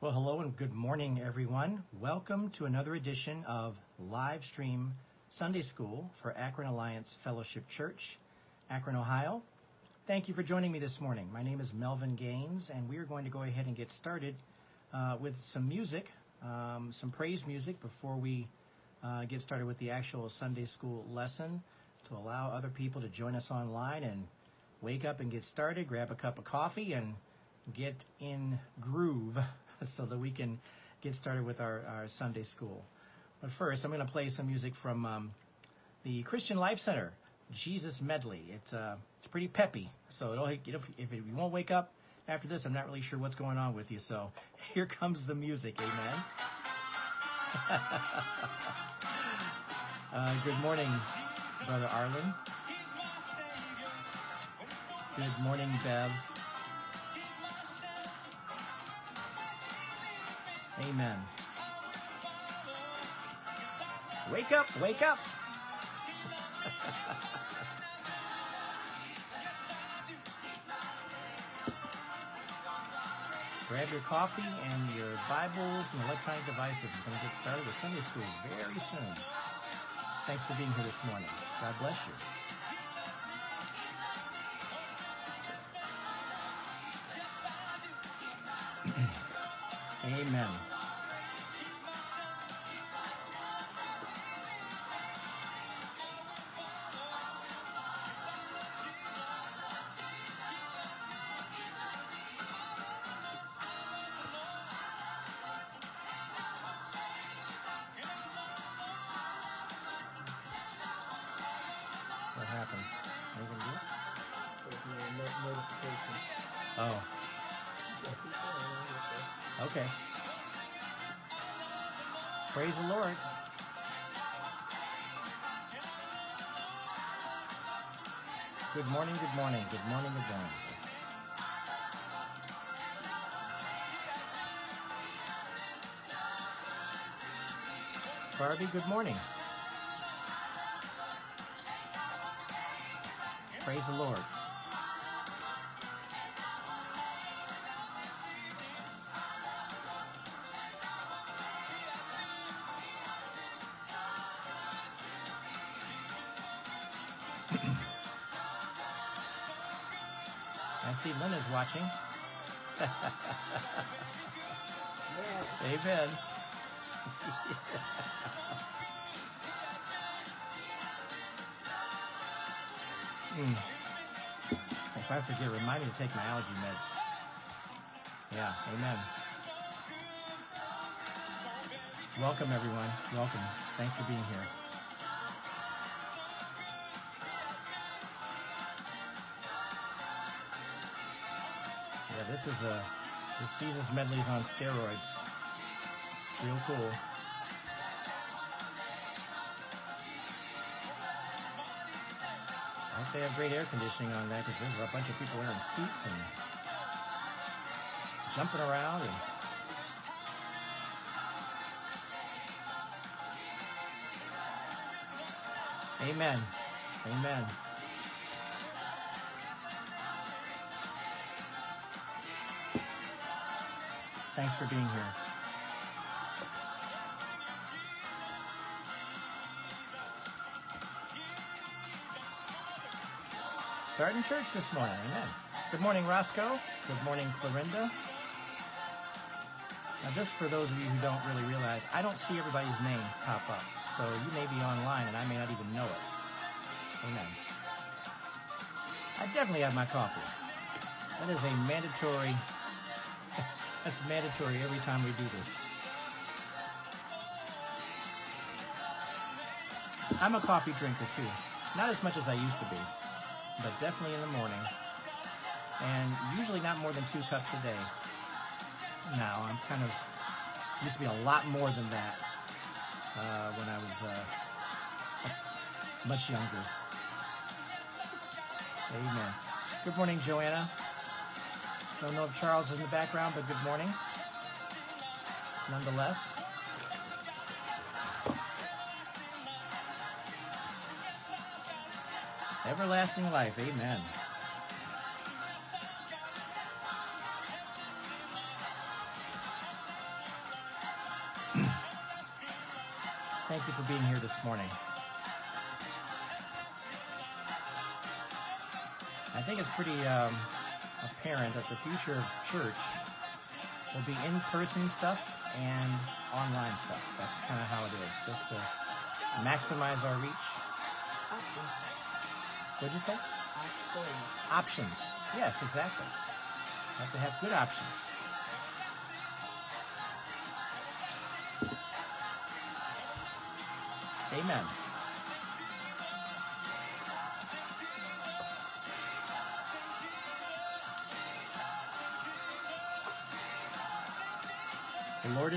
Well, hello and good morning, everyone. Welcome to another edition of Live Stream Sunday School for Akron Alliance Fellowship Church, Akron, Ohio. Thank you for joining me this morning. My name is Melvin Gaines, and we are going to go ahead and get started uh, with some music, um, some praise music, before we uh, get started with the actual Sunday School lesson to allow other people to join us online and wake up and get started, grab a cup of coffee, and get in groove so that we can get started with our, our Sunday school. But first, I'm going to play some music from um, the Christian Life Center Jesus Medley. It's uh, it's pretty peppy, so it'll, if, if you won't wake up after this, I'm not really sure what's going on with you. So here comes the music. Amen. uh, good morning, Brother Arlen. Good morning, Bev. Amen. Wake up, wake up. Grab your coffee and your Bibles and electronic devices. We're going to get started with Sunday school very soon. Thanks for being here this morning. God bless you. Amen. Oh, okay. Praise the Lord. Good morning, good morning, good morning, good morning. Barbie, good morning. Praise the Lord. Watching. Amen. Hmm. If I forget, remind me to take my allergy meds. Yeah, amen. Welcome, everyone. Welcome. Thanks for being here. This is a this Jesus medley's on steroids. It's real cool. I hope they have great air conditioning on that because there's a bunch of people wearing suits and jumping around and Amen. Amen. Thanks for being here. Starting church this morning. Amen. Good morning, Roscoe. Good morning, Clorinda. Now, just for those of you who don't really realize, I don't see everybody's name pop up. So you may be online and I may not even know it. Amen. I definitely have my coffee. That is a mandatory, that's mandatory every time we do this. I'm a coffee drinker too. Not as much as I used to be, but definitely in the morning. And usually not more than two cups a day. Now, I'm kind of, used to be a lot more than that uh, when I was uh, much younger. Amen. Good morning, Joanna. Don't know if Charles is in the background, but good morning. Nonetheless. Everlasting life. Amen. Thank you for being here this morning. I think it's pretty um, apparent that the future of church will be in-person stuff and online stuff. That's kind of how it is, just to maximize our reach. Options. What'd you say? Options. Options. Yes, exactly. Have to have good options. Amen.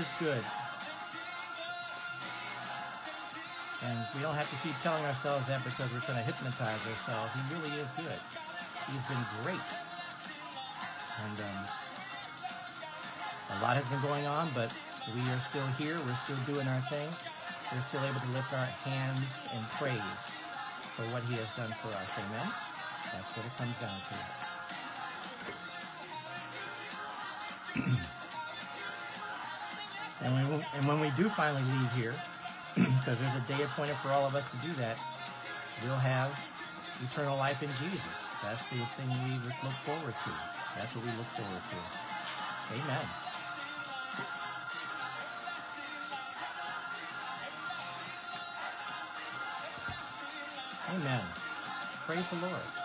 Is good. And we don't have to keep telling ourselves that because we're trying to hypnotize ourselves. He really is good. He's been great. And um, a lot has been going on, but we are still here. We're still doing our thing. We're still able to lift our hands in praise for what He has done for us. Amen? That's what it comes down to. and, when, and when we do finally leave here, because there's a day appointed for all of us to do that, we'll have eternal life in Jesus. That's the thing we look forward to. That's what we look forward to. Amen. Amen. Praise the Lord.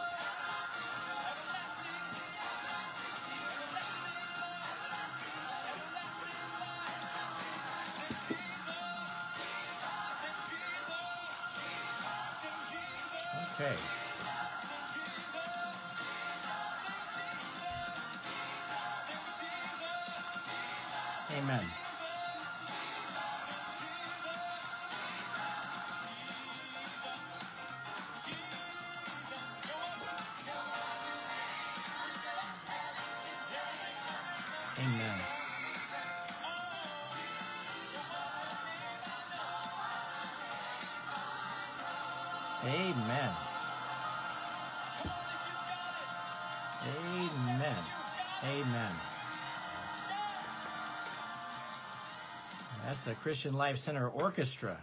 Christian Life Center Orchestra.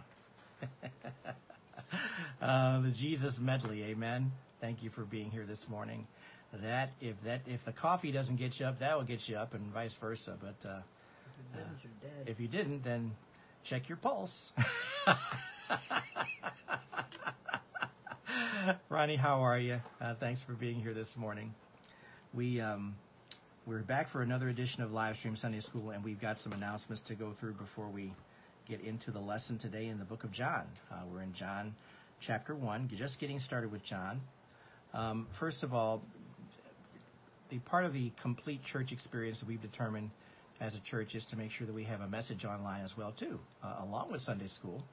uh, the Jesus medley. Amen. Thank you for being here this morning. That if that if the coffee doesn't get you up, that will get you up, and vice versa. But uh, If you're if you didn't, then check your pulse. Ronnie, how are you? Uh, thanks for being here this morning. We um, we're back for another edition of Live Stream Sunday School, and we've got some announcements to go through before we get into the lesson today in the book of John. Uh, we're in John chapter one, just getting started with John. Um, first of all, the part of the complete church experience that we've determined as a church is to make sure that we have a message online as well too, uh, along with Sunday school,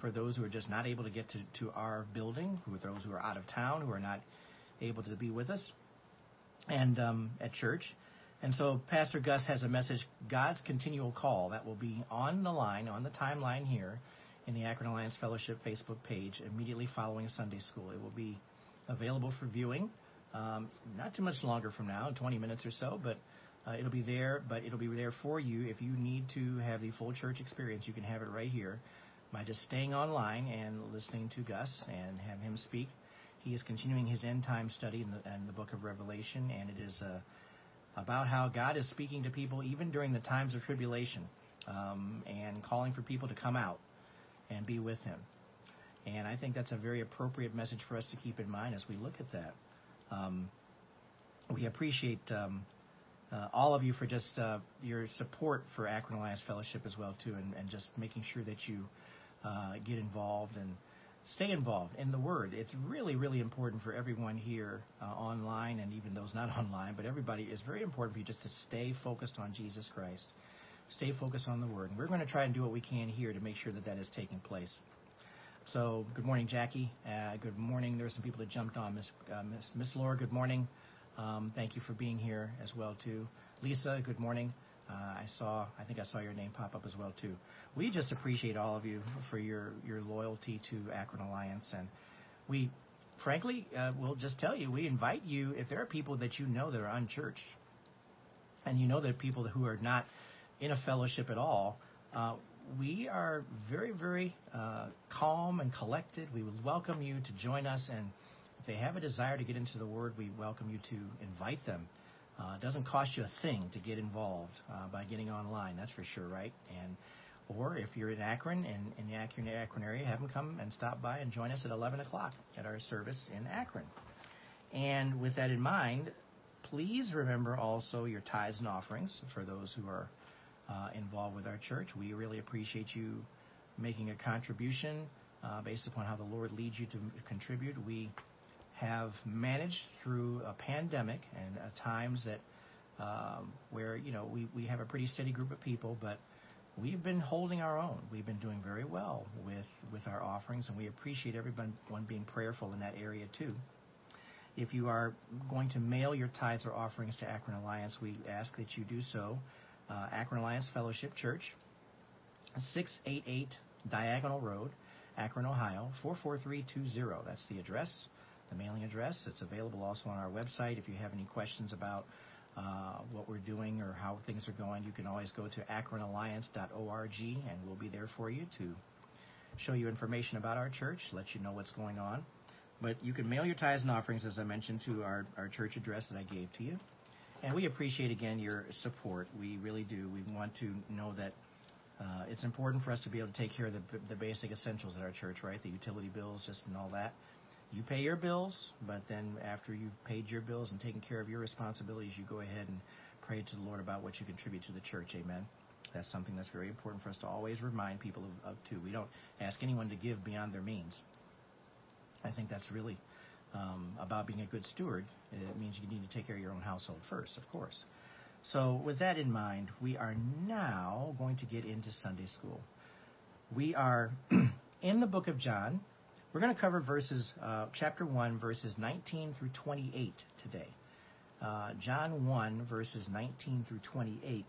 for those who are just not able to get to, to our building, who are those who are out of town, who are not able to be with us, and um, at church. And so Pastor Gus has a message, God's continual call, that will be on the line, on the timeline here in the Akron Alliance Fellowship Facebook page immediately following Sunday school. It will be available for viewing. Um, not too much longer from now, 20 minutes or so, but uh, it'll be there. But it'll be there for you if you need to have the full church experience. You can have it right here by just staying online and listening to Gus and have him speak. He is continuing his end time study in the, in the book of Revelation, and it is uh, about how God is speaking to people even during the times of tribulation um, and calling for people to come out and be with Him. And I think that's a very appropriate message for us to keep in mind as we look at that. Um, we appreciate um, uh, all of you for just uh, your support for Akron Alliance Fellowship as well too, and, and just making sure that you uh, get involved and stay involved in the Word. It's really, really important for everyone here uh, online and even those not online, but everybody is very important for you just to stay focused on Jesus Christ, stay focused on the Word. And we're going to try and do what we can here to make sure that that is taking place. So, good morning, Jackie. Uh, good morning. There are some people that jumped on. Miss uh, Miss, Miss Laura, good morning. Um, thank you for being here as well too. Lisa, good morning. Uh, I saw, I think I saw your name pop up as well too. We just appreciate all of you for your your loyalty to Akron Alliance, and we, frankly, uh, will just tell you, we invite you if there are people that you know that are unchurched, and you know that people who are not in a fellowship at all. Uh, we are very, very uh, calm and collected. We would welcome you to join us, and if they have a desire to get into the Word, we welcome you to invite them. Uh, it doesn't cost you a thing to get involved uh, by getting online, that's for sure, right? And or if you're in Akron and in the Akron, Akron area, have them come and stop by and join us at 11 o'clock at our service in Akron. And with that in mind, please remember also your tithes and offerings for those who are uh, involved with our church. We really appreciate you making a contribution uh, based upon how the Lord leads you to contribute. We have managed through a pandemic and uh, times that um, where you know we, we have a pretty steady group of people, but we've been holding our own. We've been doing very well with with our offerings, and we appreciate everyone being prayerful in that area too. If you are going to mail your tithes or offerings to Akron Alliance, we ask that you do so. Uh, Akron Alliance Fellowship Church, 688 Diagonal Road, Akron, Ohio, 44320. That's the address, the mailing address. It's available also on our website. If you have any questions about uh, what we're doing or how things are going, you can always go to akronalliance.org and we'll be there for you to show you information about our church, let you know what's going on. But you can mail your tithes and offerings, as I mentioned, to our, our church address that I gave to you. And we appreciate, again, your support. We really do. We want to know that uh, it's important for us to be able to take care of the, the basic essentials at our church, right? The utility bills, just and all that. You pay your bills, but then after you've paid your bills and taken care of your responsibilities, you go ahead and pray to the Lord about what you contribute to the church. Amen. That's something that's very important for us to always remind people of, of too. We don't ask anyone to give beyond their means. I think that's really um, about being a good steward. It means you need to take care of your own household first, of course. So, with that in mind, we are now going to get into Sunday school. We are in the book of John. We're going to cover verses, uh, chapter 1, verses 19 through 28 today. Uh, John 1, verses 19 through 28.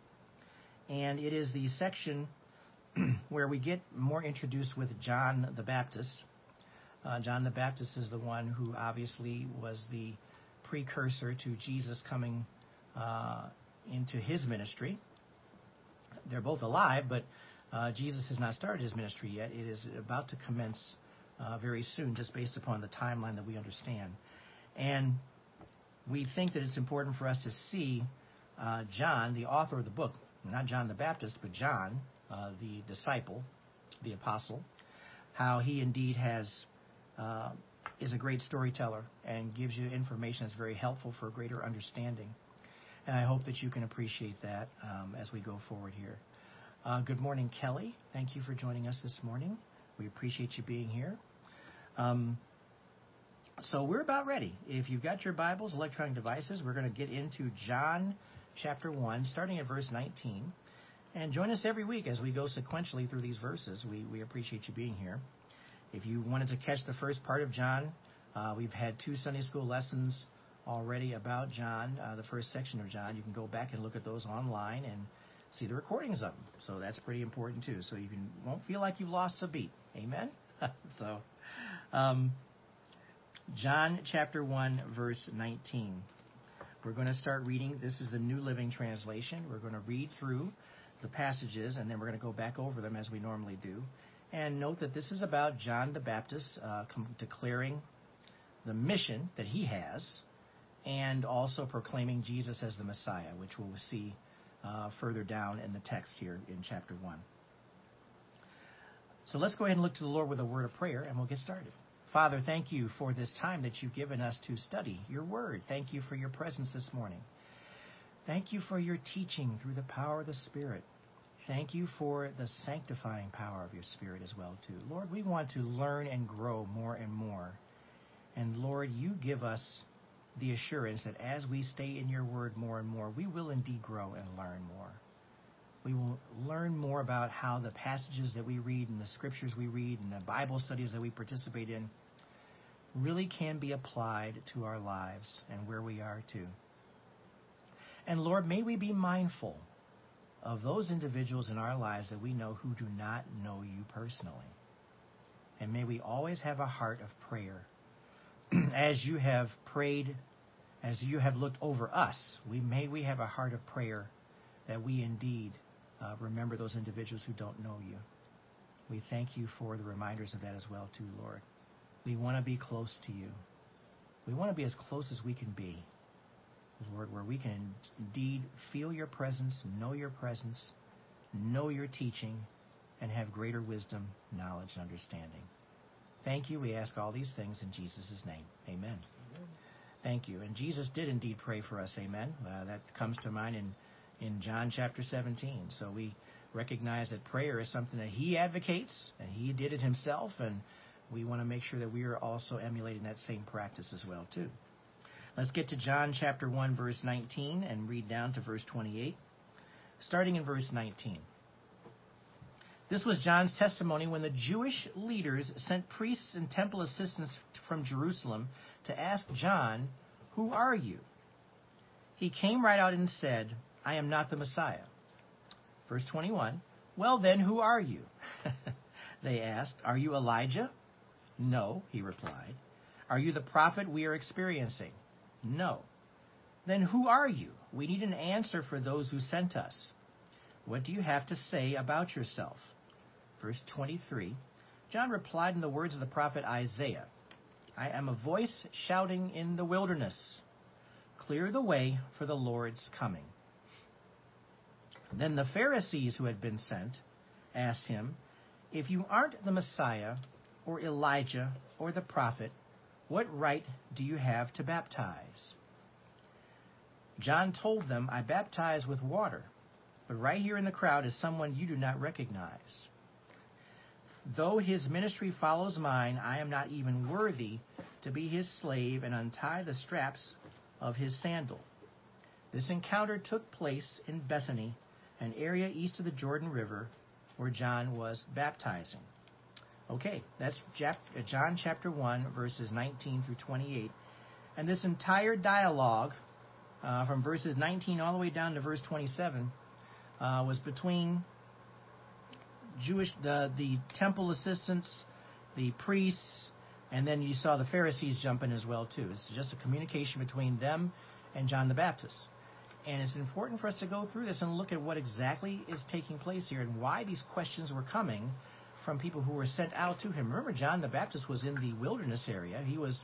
And it is the section where we get more introduced with John the Baptist, uh, John the Baptist is the one who obviously was the precursor to Jesus coming uh, into his ministry. They're both alive, but uh, Jesus has not started his ministry yet. It is about to commence very soon, just based upon the timeline that we understand. And we think that it's important for us to see uh, John, the author of the book, not John the Baptist, but John, uh, the disciple, the apostle, how he indeed has uh, is a great storyteller and gives you information that's very helpful for greater understanding. And I hope that you can appreciate that um, as we go forward here. Uh, good morning, Kelly. Thank you for joining us this morning. We appreciate you being here. Um, so we're about ready. If you've got your Bibles, electronic devices, we're going to get into John chapter 1, starting at verse 19. And join us every week as we go sequentially through these verses. We, we appreciate you being here. If you wanted to catch the first part of John, uh, we've had two Sunday school lessons already about John, uh, the first section of John. You can go back and look at those online and see the recordings of them. So that's pretty important too. So you can won't feel like you've lost a beat. Amen. so, um, John chapter one verse nineteen. We're going to start reading. This is the New Living Translation. We're going to read through the passages and then we're going to go back over them as we normally do. And note that this is about John the Baptist uh, declaring the mission that he has and also proclaiming Jesus as the Messiah, which we'll see uh, further down in the text here in chapter 1. So let's go ahead and look to the Lord with a word of prayer and we'll get started. Father, thank you for this time that you've given us to study your word. Thank you for your presence this morning. Thank you for your teaching through the power of the Spirit. Thank you for the sanctifying power of your Spirit as well, too. Lord, we want to learn and grow more and more. And Lord, you give us the assurance that as we stay in your word more and more, we will indeed grow and learn more. We will learn more about how the passages that we read and the scriptures we read and the Bible studies that we participate in really can be applied to our lives and where we are too. And Lord, may we be mindful of those individuals in our lives that we know who do not know you personally. And may we always have a heart of prayer. as you have prayed, as you have looked over us, we may we have a heart of prayer that we indeed uh, remember those individuals who don't know you. We thank you for the reminders of that as well, too, Lord. We want to be close to you. We want to be as close as we can be, Lord, where we can indeed feel your presence, know your presence, know your teaching, and have greater wisdom, knowledge, and understanding. Thank you. We ask all these things in Jesus' name. Amen. Amen. Thank you. And Jesus did indeed pray for us. Amen. Uh, that comes to mind in, in John chapter 17. So we recognize that prayer is something that he advocates, and he did it himself, and we want to make sure that we are also emulating that same practice as well, too. Let's get to John chapter 1, verse 19, and read down to verse 28. Starting in verse 19. This was John's testimony when the Jewish leaders sent priests and temple assistants from Jerusalem to ask John, Who are you? He came right out and said, I am not the Messiah. Verse 21 Well, then, who are you? they asked, Are you Elijah? No, he replied. Are you the prophet we are experiencing? No. Then who are you? We need an answer for those who sent us. What do you have to say about yourself? Verse 23 John replied in the words of the prophet Isaiah I am a voice shouting in the wilderness, Clear the way for the Lord's coming. Then the Pharisees who had been sent asked him, If you aren't the Messiah, or Elijah, or the prophet, what right do you have to baptize? John told them, I baptize with water, but right here in the crowd is someone you do not recognize. Though his ministry follows mine, I am not even worthy to be his slave and untie the straps of his sandal. This encounter took place in Bethany, an area east of the Jordan River, where John was baptizing. Okay, that's John chapter 1, verses 19 through 28. And this entire dialogue, uh, from verses 19 all the way down to verse 27, uh, was between Jewish the the temple assistants, the priests, and then you saw the Pharisees jump in as well too. It's just a communication between them and John the Baptist. And it's important for us to go through this and look at what exactly is taking place here and why these questions were coming from people who were sent out to him. Remember, John the Baptist was in the wilderness area. He was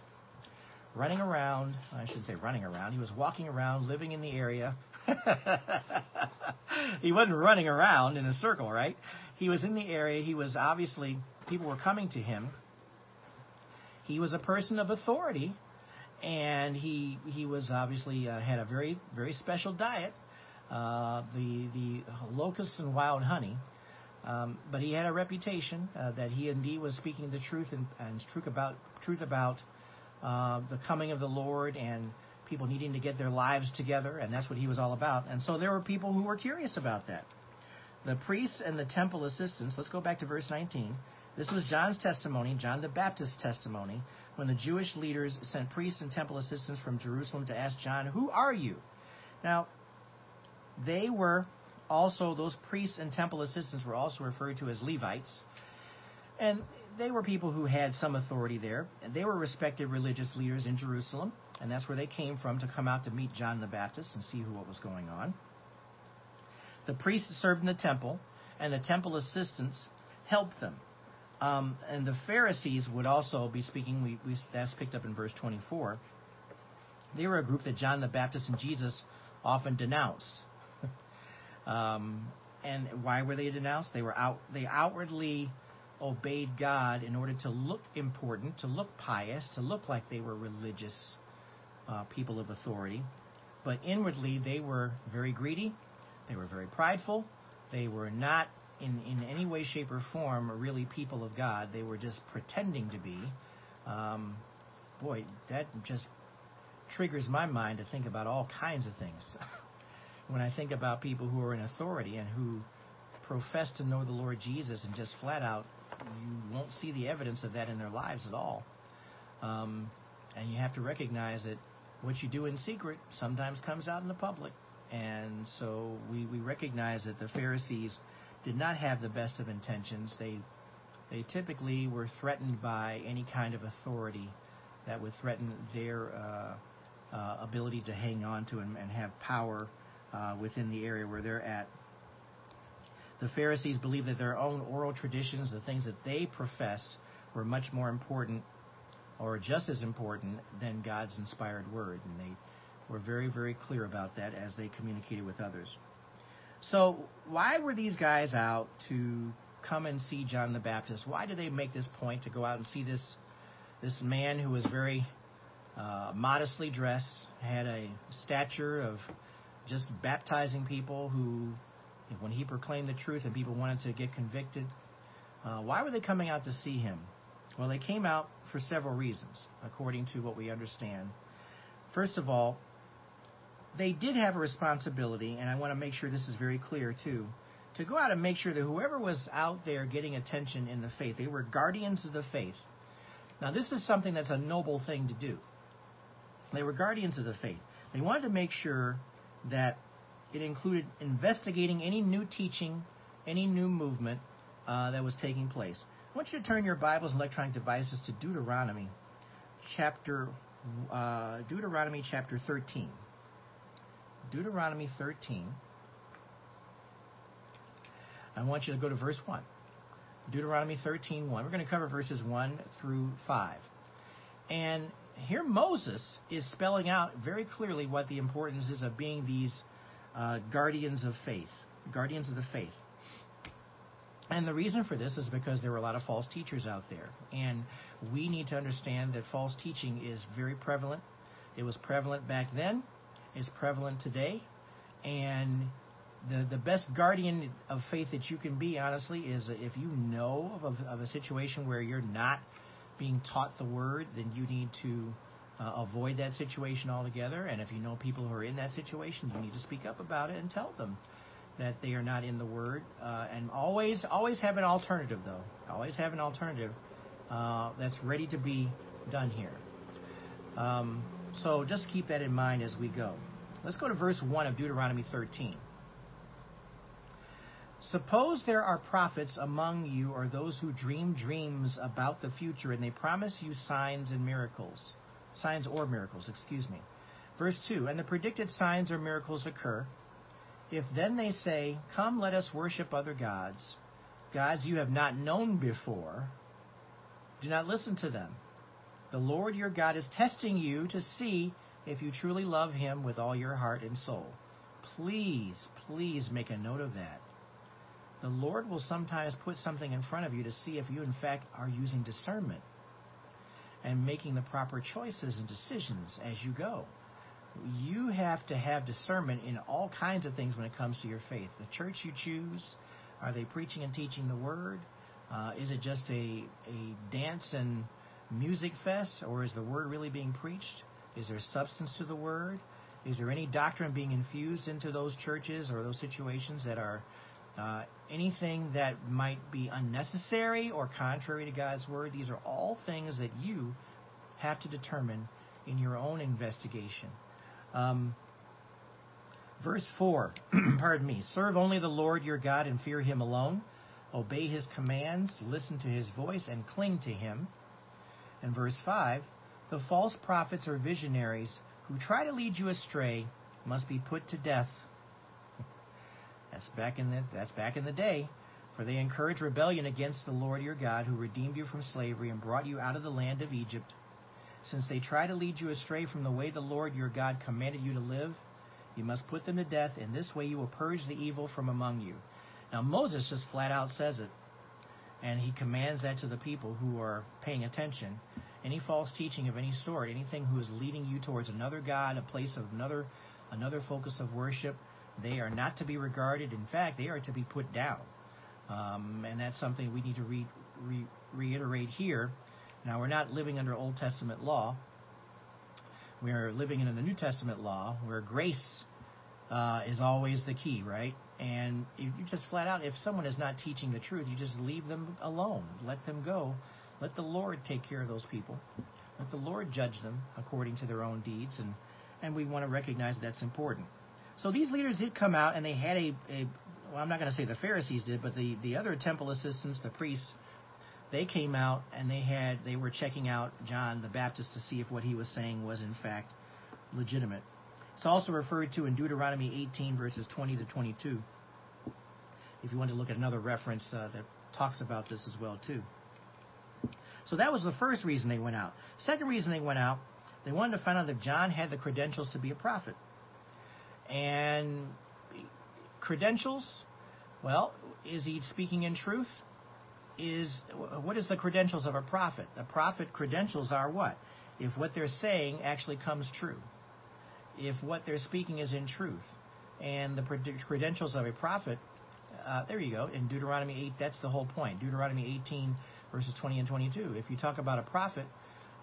running around. I shouldn't say running around. He was walking around, living in the area. he wasn't running around in a circle, right? He was in the area. He was obviously, people were coming to him. He was a person of authority, and he he was obviously uh, had a very very special diet, uh, the the locusts and wild honey. Um, but he had a reputation uh, that he indeed was speaking the truth and, and truth about truth about uh, the coming of the Lord and people needing to get their lives together, and that's what he was all about. And so there were people who were curious about that. The priests and the temple assistants, let's go back to verse 19. This was John's testimony, John the Baptist's testimony, when the Jewish leaders sent priests and temple assistants from Jerusalem to ask John, Who are you? Now, they were also, those priests and temple assistants were also referred to as Levites. And they were people who had some authority there. And they were respected religious leaders in Jerusalem. And that's where they came from to come out to meet John the Baptist and see who, what was going on. The priests served in the temple, and the temple assistants helped them. Um, and the Pharisees would also be speaking. We, we that's picked up in verse 24. They were a group that John the Baptist and Jesus often denounced. um, and why were they denounced? They were out. They outwardly obeyed God in order to look important, to look pious, to look like they were religious uh, people of authority. But inwardly, they were very greedy, they were very prideful. They were not, in, in any way, shape, or form, really people of God. They were just pretending to be. Um, boy, that just triggers my mind to think about all kinds of things. when I think about people who are in authority and who profess to know the Lord Jesus and just flat out, you won't see the evidence of that in their lives at all. Um, and you have to recognize that what you do in secret sometimes comes out in the public. And so we, we recognize that the Pharisees did not have the best of intentions. They, they typically were threatened by any kind of authority that would threaten their uh, uh, ability to hang on to and, and have power uh, within the area where they're at. The Pharisees believed that their own oral traditions, the things that they professed, were much more important or just as important than God's inspired word. And they were very, very clear about that as they communicated with others. So, why were these guys out to come and see John the Baptist? Why did they make this point to go out and see this this man who was very uh, modestly dressed, had a stature of just baptizing people who, when he proclaimed the truth and people wanted to get convicted, uh, why were they coming out to see him? Well, they came out for several reasons, according to what we understand. First of all, they did have a responsibility, and I want to make sure this is very clear too, to go out and make sure that whoever was out there getting attention in the faith, they were guardians of the faith. Now, this is something that's a noble thing to do. They were guardians of the faith. They wanted to make sure that it included investigating any new teaching, any new movement uh, that was taking place. I want you to turn your Bibles and electronic devices to Deuteronomy chapter uh, Deuteronomy chapter 13. Deuteronomy 13. I want you to go to verse 1. Deuteronomy 13, 1. We're going to cover verses 1 through 5. And here Moses is spelling out very clearly what the importance is of being these uh, guardians of faith, guardians of the faith. And the reason for this is because there were a lot of false teachers out there. And we need to understand that false teaching is very prevalent. It was prevalent back then, it's prevalent today. And the, the best guardian of faith that you can be, honestly, is if you know of, of a situation where you're not being taught the word, then you need to uh, avoid that situation altogether. And if you know people who are in that situation, you need to speak up about it and tell them that they are not in the word. Uh, and always, always have an alternative, though. Always have an alternative uh, that's ready to be done here. Um, so just keep that in mind as we go. Let's go to verse 1 of Deuteronomy 13. Suppose there are prophets among you or those who dream dreams about the future and they promise you signs and miracles. Signs or miracles, excuse me. Verse 2 And the predicted signs or miracles occur. If then they say, Come, let us worship other gods, gods you have not known before, do not listen to them. The Lord your God is testing you to see if you truly love him with all your heart and soul. Please, please make a note of that. The Lord will sometimes put something in front of you to see if you, in fact, are using discernment and making the proper choices and decisions as you go. You have to have discernment in all kinds of things when it comes to your faith. The church you choose, are they preaching and teaching the word? Uh, is it just a, a dance and music fest, or is the word really being preached? Is there substance to the word? Is there any doctrine being infused into those churches or those situations that are uh, anything that might be unnecessary or contrary to God's word, these are all things that you have to determine in your own investigation. Um, verse 4, pardon me, serve only the Lord your God and fear him alone. Obey his commands, listen to his voice, and cling to him. And verse 5, the false prophets or visionaries who try to lead you astray must be put to death that's back in the that's back in the day. For they encourage rebellion against the Lord your God, who redeemed you from slavery and brought you out of the land of Egypt. Since they try to lead you astray from the way the Lord your God commanded you to live, you must put them to death. In this way you will purge the evil from among you. Now Moses just flat out says it, and he commands that to the people who are paying attention. Any false teaching of any sort, anything who is leading you towards another God, a place of another another focus of worship, they are not to be regarded. In fact, they are to be put down. Um, and that's something we need to re, re, reiterate here. Now, we're not living under Old Testament law. We are living in the New Testament law where grace uh, is always the key, right? And you just flat out, if someone is not teaching the truth, you just leave them alone. Let them go. Let the Lord take care of those people. Let the Lord judge them according to their own deeds. And, and we want to recognize that that's important. So these leaders did come out and they had a, a well, I'm not going to say the Pharisees did, but the, the other temple assistants, the priests, they came out and they had they were checking out John the Baptist to see if what he was saying was in fact legitimate. It's also referred to in Deuteronomy 18 verses 20 to 22. if you want to look at another reference uh, that talks about this as well too. So that was the first reason they went out. Second reason they went out, they wanted to find out if John had the credentials to be a prophet. And credentials, well, is he speaking in truth? Is what is the credentials of a prophet? A prophet credentials are what? If what they're saying actually comes true. If what they're speaking is in truth. And the credentials of a prophet, uh, there you go. In Deuteronomy 8, that's the whole point. Deuteronomy 18, verses 20 and 22. If you talk about a prophet,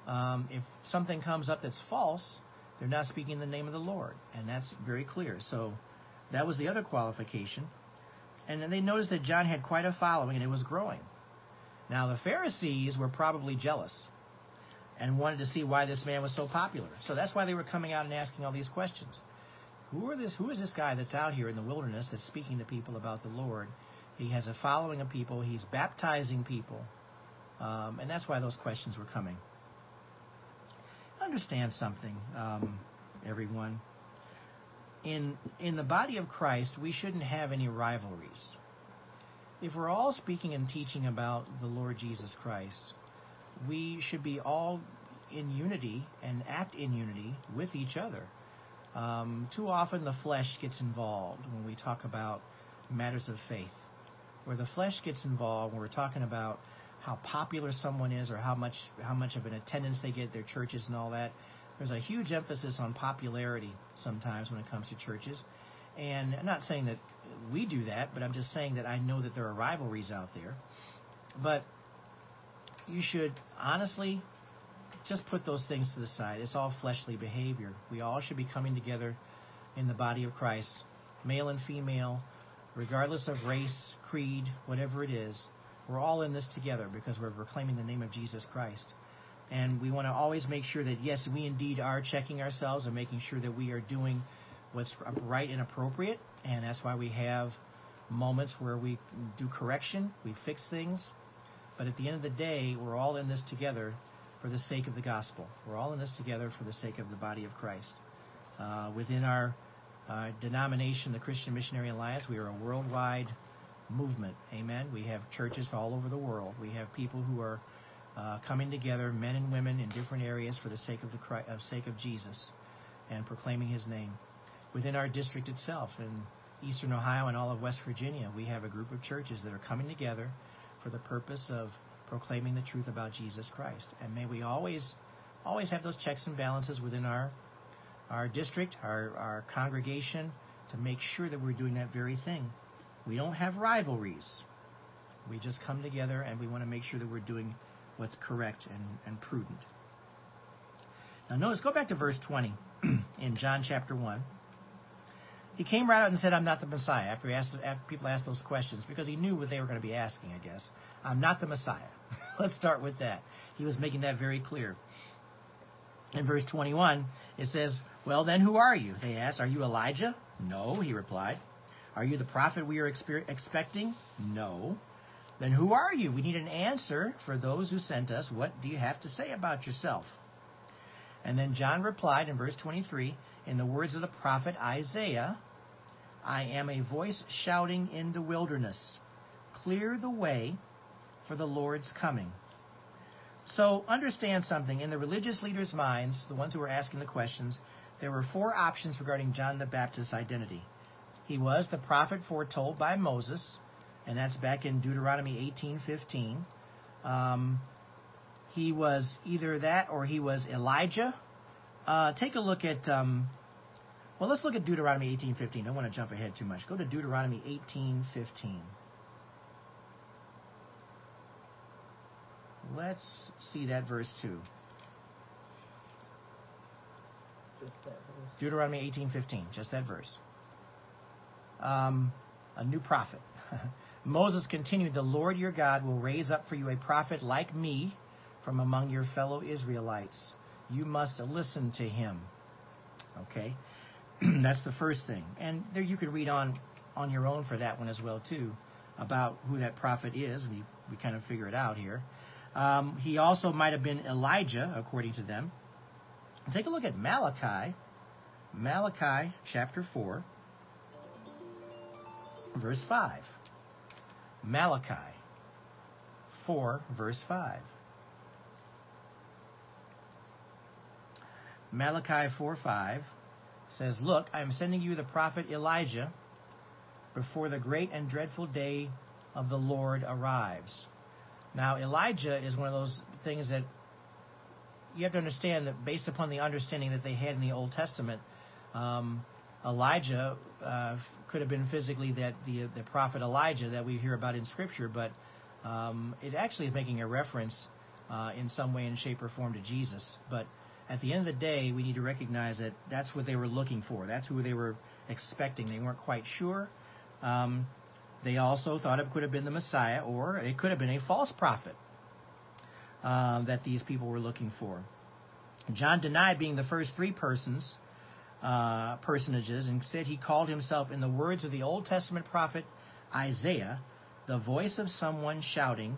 um, if something comes up that's false, they're not speaking in the name of the Lord. And that's very clear. So that was the other qualification. And then they noticed that John had quite a following and it was growing. Now, the Pharisees were probably jealous and wanted to see why this man was so popular. So that's why they were coming out and asking all these questions. Who are this? Who is this guy that's out here in the wilderness that's speaking to people about the Lord? He has a following of people. He's baptizing people, um, and that's why those questions were coming. Understand something, um, everyone. In in the body of Christ, we shouldn't have any rivalries. If we're all speaking and teaching about the Lord Jesus Christ, we should be all in unity and act in unity with each other. Um, too often the flesh gets involved when we talk about matters of faith. Where the flesh gets involved when we're talking about how popular someone is or how much how much of an attendance they get at their churches and all that. There's a huge emphasis on popularity sometimes when it comes to churches. And I'm not saying that we do that, but I'm just saying that I know that there are rivalries out there. But you should honestly just put those things to the side. It's all fleshly behavior. We all should be coming together in the body of Christ, male and female, regardless of race, creed, whatever it is. We're all in this together because we're proclaiming the name of Jesus Christ. And we want to always make sure that, yes, we indeed are checking ourselves and making sure that we are doing what's right and appropriate. And that's why we have moments where we do correction, we fix things, but at the end of the day, we're all in this together for the sake of the gospel. We're all in this together for the sake of the body of Christ. Uh, within our uh, denomination, the Christian Missionary Alliance, we are a worldwide movement. Amen. We have churches all over the world. We have people who are uh, coming together, men and women in different areas for the sake of the Christ, uh, sake of Jesus, and proclaiming His name. Within our district itself, in Eastern Ohio and all of West Virginia, we have a group of churches that are coming together for the purpose of proclaiming the truth about Jesus Christ. And may we always always have those checks and balances within our our district, our, our congregation, to make sure that we're doing that very thing. We don't have rivalries. We just come together and we want to make sure that we're doing what's correct and, and prudent. Now, notice, go back to verse 20 in John chapter 1. He came right out and said, I'm not the Messiah, after, he asked, after people asked those questions, because he knew what they were going to be asking, I guess. I'm not the Messiah. Let's start with that. He was making that very clear. In verse 21, it says, Well, then, who are you? They asked, Are you Elijah? No, he replied. Are you the prophet we are exper- expecting? No. Then who are you? We need an answer for those who sent us. What do you have to say about yourself? And then John replied in verse 23 in the words of the prophet Isaiah, I am a voice shouting in the wilderness, clear the way for the Lord's coming. So understand something. In the religious leaders' minds, the ones who were asking the questions, there were four options regarding John the Baptist's identity. He was the prophet foretold by Moses, and that's back in Deuteronomy 18:15. Um, he was either that or he was Elijah uh, take a look at. Um, well, let's look at Deuteronomy 18:15. I don't want to jump ahead too much. Go to Deuteronomy 18:15. Let's see that verse too. Just that verse. Deuteronomy 18:15, just that verse. Um, a new prophet. Moses continued, "The Lord your God will raise up for you a prophet like me from among your fellow Israelites." you must listen to him. Okay? That's the first thing. And there you could read on on your own for that one as well too about who that prophet is. We we kind of figure it out here. Um, he also might have been Elijah, according to them. Take a look at Malachi, Malachi chapter 4, verse 5. Malachi 4, verse 5. Malachi 4 5 says, Look, I am sending you the prophet Elijah before the great and dreadful day of the Lord arrives. Now, Elijah is one of those things that you have to understand that based upon the understanding that they had in the Old Testament, um, Elijah uh, could have been physically that the the prophet Elijah that we hear about in Scripture, but um, it actually is making a reference uh, in some way, in shape, or form to Jesus. But at the end of the day, we need to recognize that that's what they were looking for. That's who they were expecting. They weren't quite sure. Um, they also thought it could have been the Messiah, or it could have been a false prophet uh, that these people were looking for. John denied being the first three persons, uh, personages, and said he called himself, in the words of the Old Testament prophet Isaiah, the voice of someone shouting,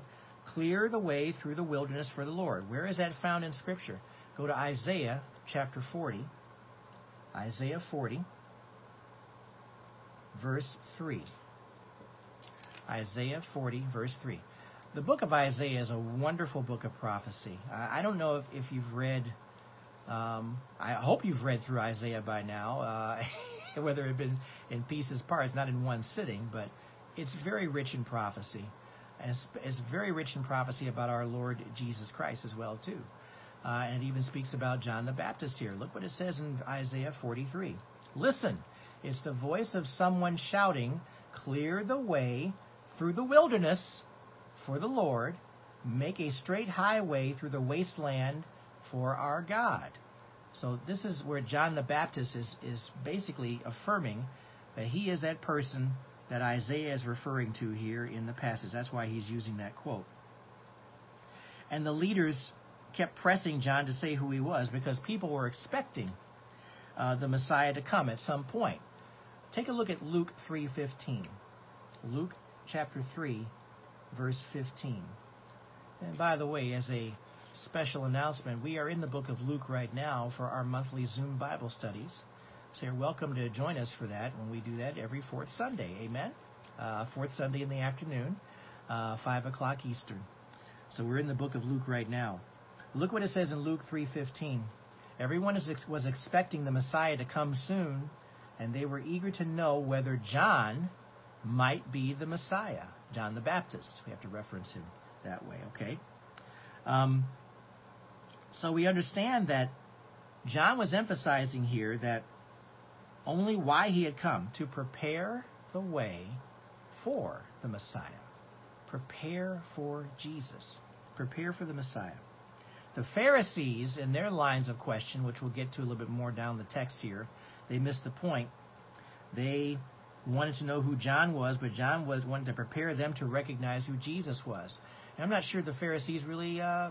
Clear the way through the wilderness for the Lord. Where is that found in Scripture? Go to Isaiah chapter 40. Isaiah 40, verse 3. Isaiah 40, verse 3. The book of Isaiah is a wonderful book of prophecy. I, don't know if, if you've read, um, I hope you've read through Isaiah by now, uh, whether it been in pieces, parts, not in one sitting, but it's very rich in prophecy. It's, it's very rich in prophecy about our Lord Jesus Christ as well, too. Uh, and it even speaks about John the Baptist here. Look what it says in Isaiah 43. Listen, it's the voice of someone shouting, Clear the way through the wilderness for the Lord, make a straight highway through the wasteland for our God. So this is where John the Baptist is, is basically affirming that he is that person that Isaiah is referring to here in the passage. That's why he's using that quote. And the leaders kept pressing John to say who he was because people were expecting uh, the Messiah to come at some point. Take a look at Luke 3:15. Luke chapter 3 verse 15. And by the way, as a special announcement, we are in the book of Luke right now for our monthly Zoom Bible studies. So you're welcome to join us for that when we do that every fourth Sunday. Amen? Uh, fourth Sunday in the afternoon, uh, 5 o'clock Eastern. So we're in the book of Luke right now. Look what it says in Luke 3:15. Everyone was expecting the Messiah to come soon, and they were eager to know whether John might be the Messiah, John the Baptist. We have to reference him that way, okay? Um, so we understand that John was emphasizing here that only why he had come to prepare the way for the Messiah. Prepare for Jesus. Prepare for the Messiah. The Pharisees, in their lines of question, which we'll get to a little bit more down the text here, they missed the point. They wanted to know who John was, but John was wanted to prepare them to recognize who Jesus was. And I'm not sure the Pharisees really uh,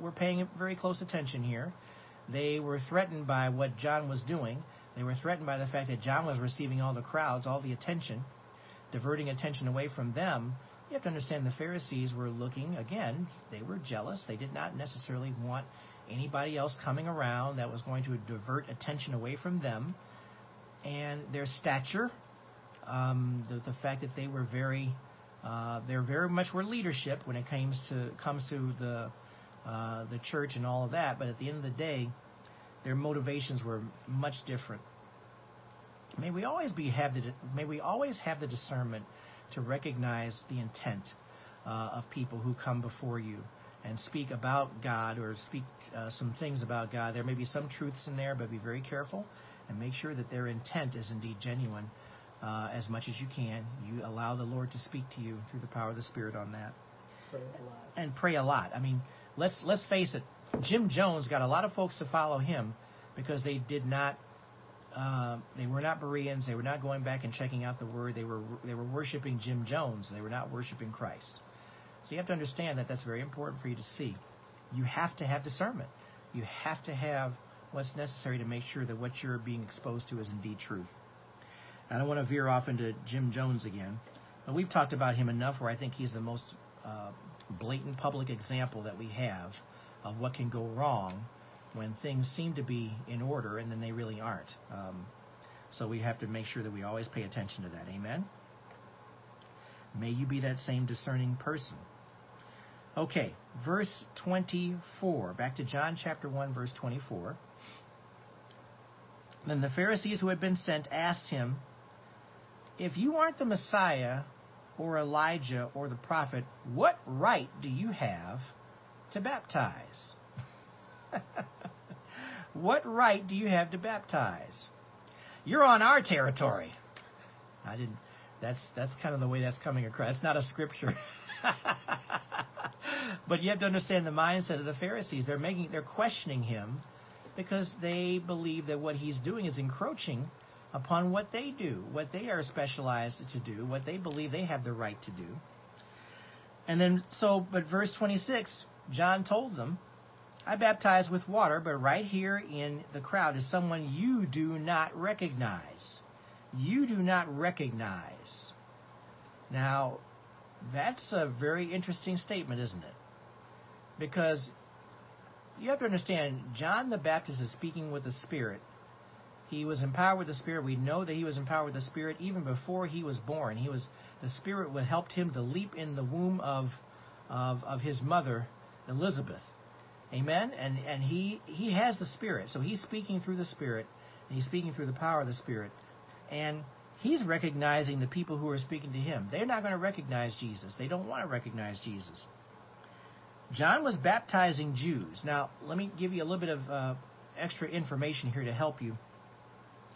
were paying very close attention here. They were threatened by what John was doing. They were threatened by the fact that John was receiving all the crowds, all the attention, diverting attention away from them you have to understand the Pharisees were looking, again, they were jealous. They did not necessarily want anybody else coming around that was going to divert attention away from them. And their stature, um, the, the fact that they were very, uh, they very much were leadership when it comes to comes to the uh, the church and all of that. But at the end of the day, their motivations were much different. May we always be have the may we always have the discernment to recognize the intent uh, of people who come before you and speak about God or speak uh, some things about God. There may be some truths in there, but be very careful and make sure that their intent is indeed genuine uh, as much as you can. You allow the Lord to speak to you through the power of the Spirit on that. Pray and pray a lot. I mean, let's let's face it. Jim Jones got a lot of folks to follow him because they did not uh, they were not Bereans. They were not going back and checking out the word. They were they were worshiping Jim Jones. They were not worshiping Christ. So you have to understand that that's very important for you to see. You have to have discernment. You have to have what's necessary to make sure that what you're being exposed to is indeed truth. I don't want to veer off into Jim Jones again, but we've talked about him enough where I think he's the most uh, blatant public example that we have of what can go wrong when things seem to be in order and then they really aren't. Um, so we have to make sure that we always pay attention to that. Amen? May you be that same discerning person. Okay, verse 24. Back to John chapter 1, verse 24. Then the Pharisees who had been sent asked him, If you aren't the Messiah, or Elijah, or the prophet, what right do you have to baptize? what right do you have to baptize? You're on our territory. I didn't. That's that's kind of the way that's coming across. It's not a scripture. but you have to understand the mindset of the Pharisees. They're making they're questioning him because they believe that what he's doing is encroaching upon what they do, what they are specialized to do, what they believe they have the right to do. And then so but verse 26, John told them, I baptize with water, but right here in the crowd is someone you do not recognize. You do not recognize. Now, that's a very interesting statement, isn't it? Because you have to understand, John the Baptist is speaking with the Spirit. He was empowered with the Spirit. We know that he was empowered with the Spirit even before he was born. He was the Spirit helped him to leap in the womb of of, of his mother, Elizabeth. Amen. And and he he has the Spirit, so he's speaking through the Spirit, and he's speaking through the power of the Spirit, and he's recognizing the people who are speaking to him. They're not going to recognize Jesus. They don't want to recognize Jesus. John was baptizing Jews. Now, let me give you a little bit of uh, extra information here to help you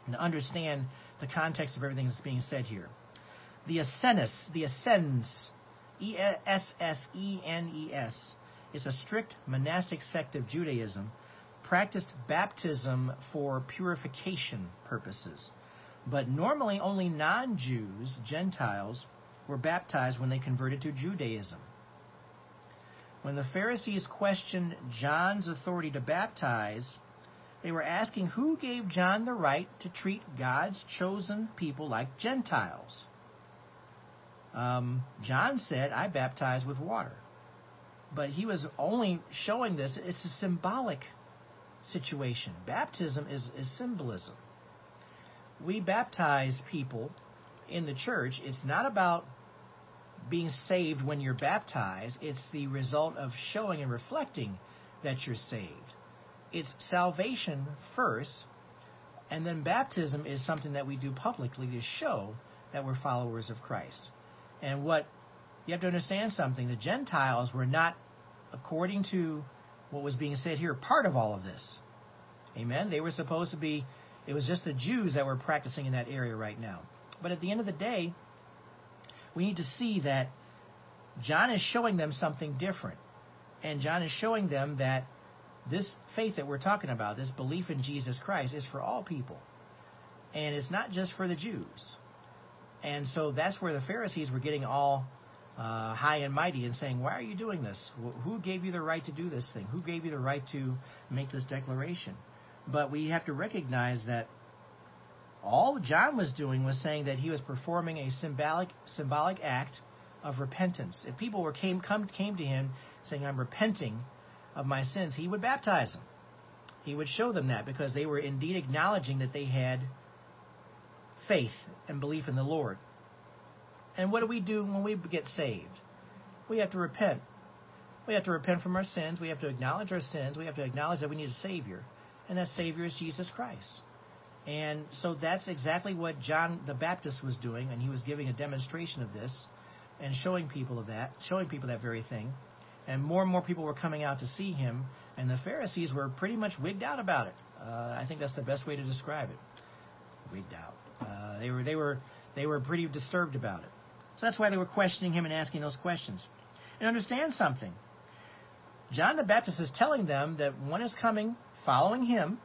and understand the context of everything that's being said here. The Essenes, the Essenes, E S S E N E S, is a strict monastic sect of Judaism, practiced baptism for purification purposes. But normally only non Jews, Gentiles, were baptized when they converted to Judaism. When the Pharisees questioned John's authority to baptize, they were asking who gave John the right to treat God's chosen people like Gentiles. Um, John said, I baptize with water. But he was only showing this, it's a symbolic situation. Baptism is, is symbolism. We baptize people in the church. It's not about being saved when you're baptized, it's the result of showing and reflecting that you're saved. It's salvation first, and then baptism is something that we do publicly to show that we're followers of Christ. And what you have to understand something the Gentiles were not, according to what was being said here, part of all of this. Amen? They were supposed to be, it was just the Jews that were practicing in that area right now. But at the end of the day, we need to see that John is showing them something different. And John is showing them that this faith that we're talking about, this belief in Jesus Christ, is for all people. And it's not just for the Jews. And so that's where the Pharisees were getting all uh, high and mighty and saying, Why are you doing this? Who gave you the right to do this thing? Who gave you the right to make this declaration? But we have to recognize that all John was doing was saying that he was performing a symbolic symbolic act of repentance. If people were came come came to him saying, "I'm repenting of my sins," he would baptize them. He would show them that because they were indeed acknowledging that they had faith and belief in the Lord. And what do we do when we get saved? We have to repent. We have to repent from our sins. We have to acknowledge our sins. We have to acknowledge that we need a Savior. And that Savior is Jesus Christ. And so that's exactly what John the Baptist was doing, and he was giving a demonstration of this and showing people of that, showing people that very thing. And more and more people were coming out to see him, and the Pharisees were pretty much wigged out about it. Uh, I think that's the best way to describe it. Wigged out. Uh, they were they were they were pretty disturbed about it. So that's why they were questioning him and asking those questions. And understand something. John the Baptist is telling them that one is coming following him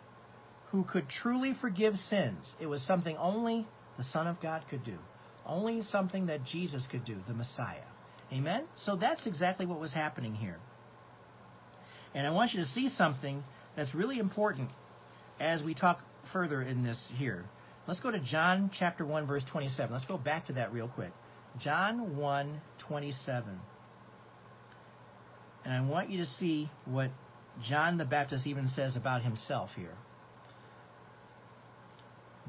who could truly forgive sins. It was something only the Son of God could do, only something that Jesus could do, the Messiah. Amen? So that's exactly what was happening here. And I want you to see something that's really important as we talk further in this here. Let's go to John chapter 1 verse 27. Let's go back to that real quick. John 1 27. And I want you to see what John the Baptist even says about himself here.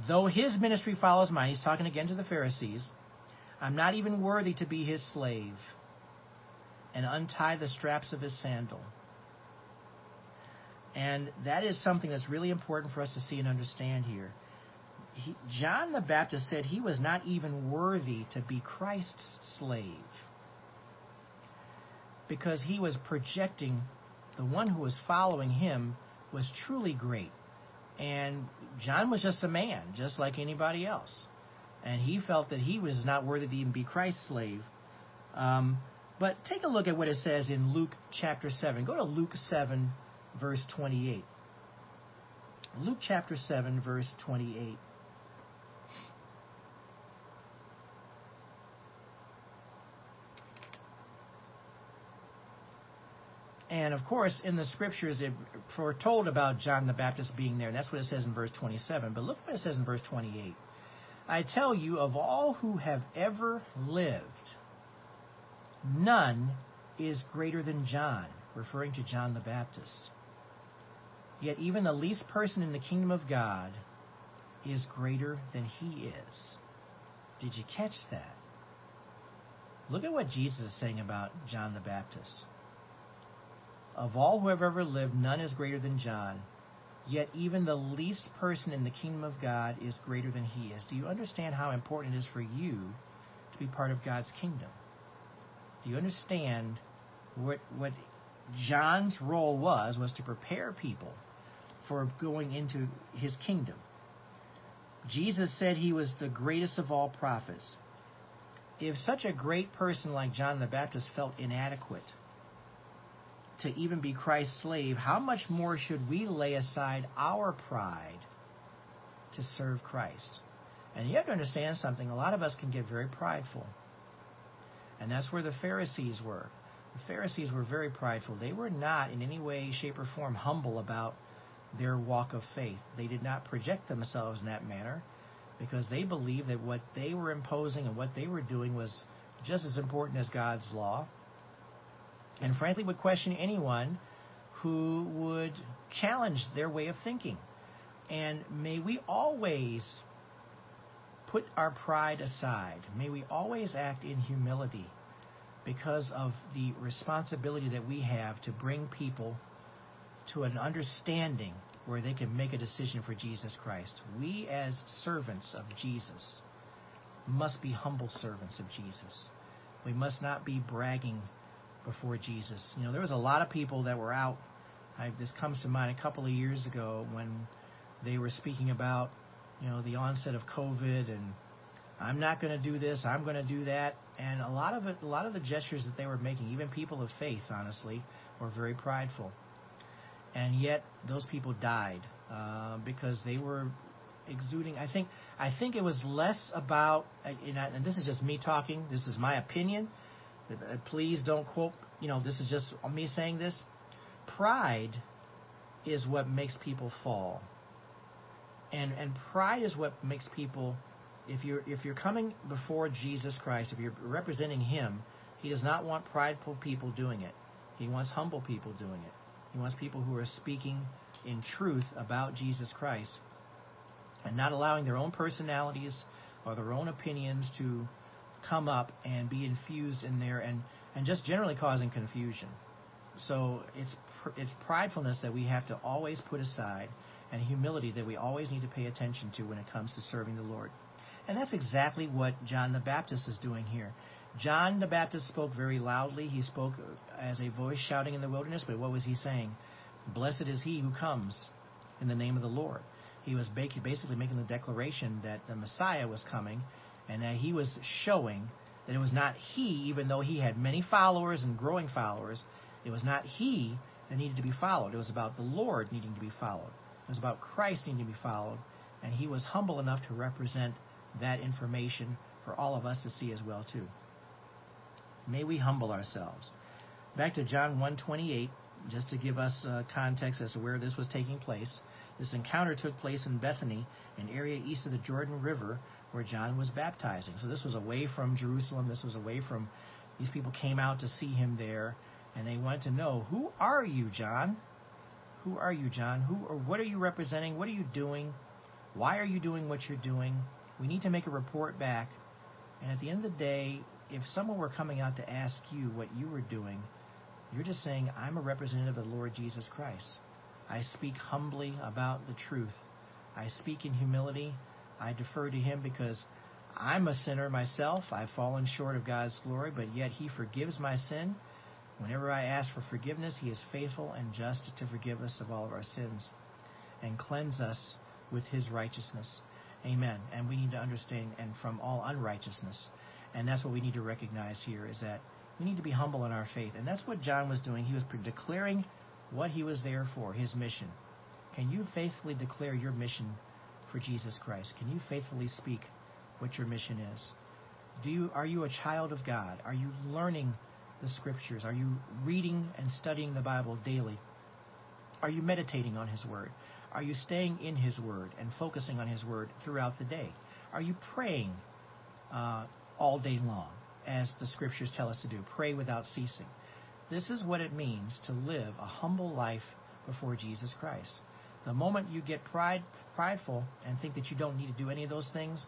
Though his ministry follows mine, he's talking again to the Pharisees, I'm not even worthy to be his slave. And untie the straps of his sandal. And that is something that's really important for us to see and understand here. He, John the Baptist said he was not even worthy to be Christ's slave because he was projecting the one who was following him was truly great. And John was just a man, just like anybody else. And he felt that he was not worthy to even be Christ's slave. Um, but take a look at what it says in Luke chapter 7. Go to Luke 7, verse 28. Luke chapter 7, verse 28. And of course, in the scriptures, it foretold about John the Baptist being there. And that's what it says in verse 27. But look what it says in verse 28. I tell you, of all who have ever lived, none is greater than John, referring to John the Baptist. Yet even the least person in the kingdom of God is greater than he is. Did you catch that? Look at what Jesus is saying about John the Baptist. Of all who have ever lived, none is greater than John. Yet even the least person in the kingdom of God is greater than he is. Do you understand how important it is for you to be part of God's kingdom? Do you understand what what John's role was was to prepare people for going into his kingdom. Jesus said he was the greatest of all prophets. If such a great person like John the Baptist felt inadequate to even be Christ's slave, how much more should we lay aside our pride to serve Christ? And you have to understand something. A lot of us can get very prideful. And that's where the Pharisees were. The Pharisees were very prideful. They were not in any way, shape, or form humble about their walk of faith. They did not project themselves in that manner because they believed that what they were imposing and what they were doing was just as important as God's law. And frankly, would question anyone who would challenge their way of thinking. And may we always put our pride aside. May we always act in humility because of the responsibility that we have to bring people to an understanding where they can make a decision for Jesus Christ. We, as servants of Jesus, must be humble servants of Jesus. We must not be bragging before Jesus. You know, there was a lot of people that were out. I, this comes to mind a couple of years ago when they were speaking about, you know, the onset of COVID and I'm not going to do this, I'm going to do that, and a lot of it, a lot of the gestures that they were making, even people of faith, honestly, were very prideful and yet those people died uh, because they were exuding. I think I think it was less about, and this is just me talking. This is my opinion. Uh, please don't quote. You know, this is just me saying this. Pride is what makes people fall, and and pride is what makes people. If you're if you're coming before Jesus Christ, if you're representing Him, He does not want prideful people doing it. He wants humble people doing it. He wants people who are speaking in truth about Jesus Christ and not allowing their own personalities or their own opinions to come up and be infused in there and, and just generally causing confusion. So it's it's pridefulness that we have to always put aside and humility that we always need to pay attention to when it comes to serving the Lord. And that's exactly what John the Baptist is doing here. John the Baptist spoke very loudly. He spoke as a voice shouting in the wilderness, but what was he saying? Blessed is he who comes in the name of the Lord. He was basically making the declaration that the Messiah was coming and that he was showing that it was not he, even though he had many followers and growing followers, it was not he that needed to be followed. It was about the Lord needing to be followed. It was about Christ needing to be followed. And he was humble enough to represent that information for all of us to see as well too. May we humble ourselves. Back to John 1:28, just to give us uh, context as to where this was taking place. This encounter took place in Bethany, an area east of the Jordan River where John was baptizing. So this was away from Jerusalem. This was away from these people came out to see him there and they wanted to know, "Who are you, John? Who are you, John? Who or what are you representing? What are you doing? Why are you doing what you're doing? We need to make a report back And at the end of the day, if someone were coming out to ask you what you were doing, you're just saying, I'm a representative of the Lord Jesus Christ. I speak humbly about the truth. I speak in humility. I defer to Him because I'm a sinner myself. I've fallen short of God's glory, but yet He forgives my sin. Whenever I ask for forgiveness, He is faithful and just to forgive us of all of our sins and cleanse us with His righteousness. Amen. And we need to understand, and from all unrighteousness. And that's what we need to recognize here is that we need to be humble in our faith. And that's what John was doing. He was declaring what he was there for, his mission. Can you faithfully declare your mission for Jesus Christ? Can you faithfully speak what your mission is? Do you are you a child of God? Are you learning the scriptures? Are you reading and studying the Bible daily? Are you meditating on his word? Are you staying in his word and focusing on his word throughout the day? Are you praying uh, all day long, as the scriptures tell us to do? Pray without ceasing. This is what it means to live a humble life before Jesus Christ. The moment you get pride, prideful and think that you don't need to do any of those things,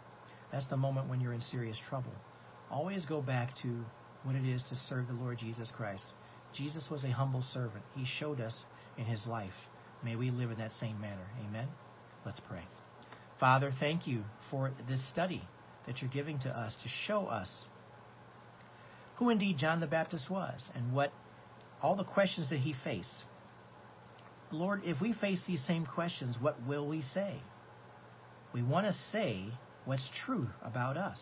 that's the moment when you're in serious trouble. Always go back to what it is to serve the Lord Jesus Christ. Jesus was a humble servant. He showed us in his life. May we live in that same manner. Amen. Let's pray. Father, thank you for this study that you're giving to us to show us who indeed John the Baptist was and what all the questions that he faced. Lord, if we face these same questions, what will we say? We want to say what's true about us.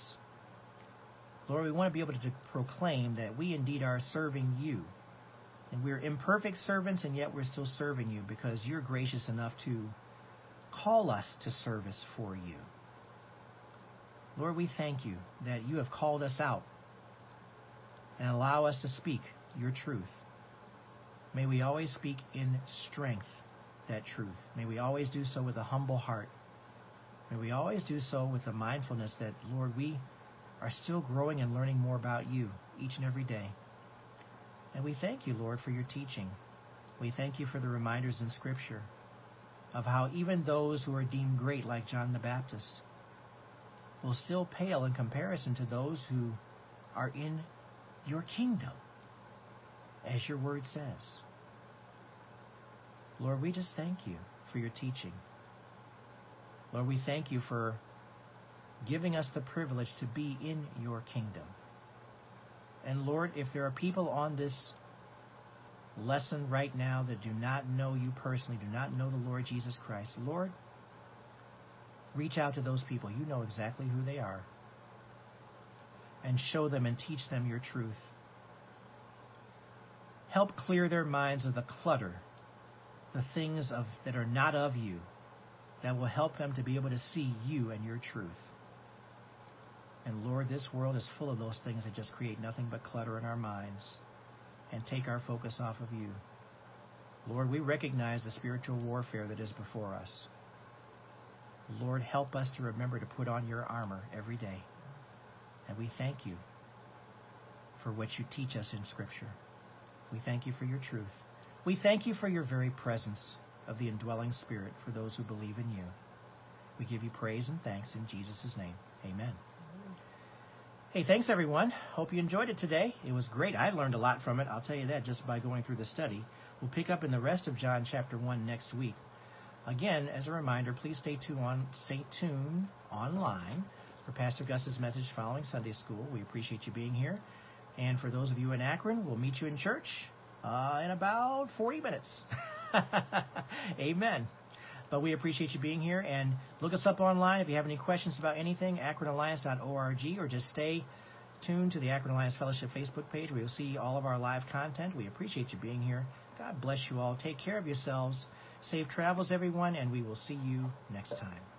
Lord, we want to be able to proclaim that we indeed are serving you. And we're imperfect servants, and yet we're still serving you because you're gracious enough to call us to service for you. Lord, we thank you that you have called us out and allow us to speak your truth. May we always speak in strength that truth. May we always do so with a humble heart. May we always do so with the mindfulness that, Lord, we are still growing and learning more about you each and every day. And we thank you, Lord, for your teaching. We thank you for the reminders in Scripture of how even those who are deemed great, like John the Baptist, will still pale in comparison to those who are in your kingdom, as your word says. Lord, we just thank you for your teaching. Lord, we thank you for giving us the privilege to be in your kingdom. And Lord, if there are people on this lesson right now that do not know you personally, do not know the Lord Jesus Christ, Lord, reach out to those people. You know exactly who they are. And show them and teach them your truth. Help clear their minds of the clutter the things of that are not of you that will help them to be able to see you and your truth. And Lord, this world is full of those things that just create nothing but clutter in our minds and take our focus off of you. Lord, we recognize the spiritual warfare that is before us. Lord, help us to remember to put on your armor every day. And we thank you for what you teach us in Scripture. We thank you for your truth. We thank you for your very presence of the indwelling Spirit for those who believe in you. We give you praise and thanks in Jesus' name. Amen. Hey, thanks everyone. Hope you enjoyed it today. It was great. I learned a lot from it. I'll tell you that just by going through the study. We'll pick up in the rest of John chapter 1 next week. Again, as a reminder, please stay tuned, on, stay tuned online for Pastor Gus's message following Sunday school. We appreciate you being here. And for those of you in Akron, we'll meet you in church uh, in about 40 minutes. Amen. But we appreciate you being here and look us up online if you have any questions about anything, akronalliance.org, or just stay tuned to the Akron Alliance Fellowship Facebook page where you'll see all of our live content. We appreciate you being here. God bless you all. Take care of yourselves. Safe travels, everyone, and we will see you next time.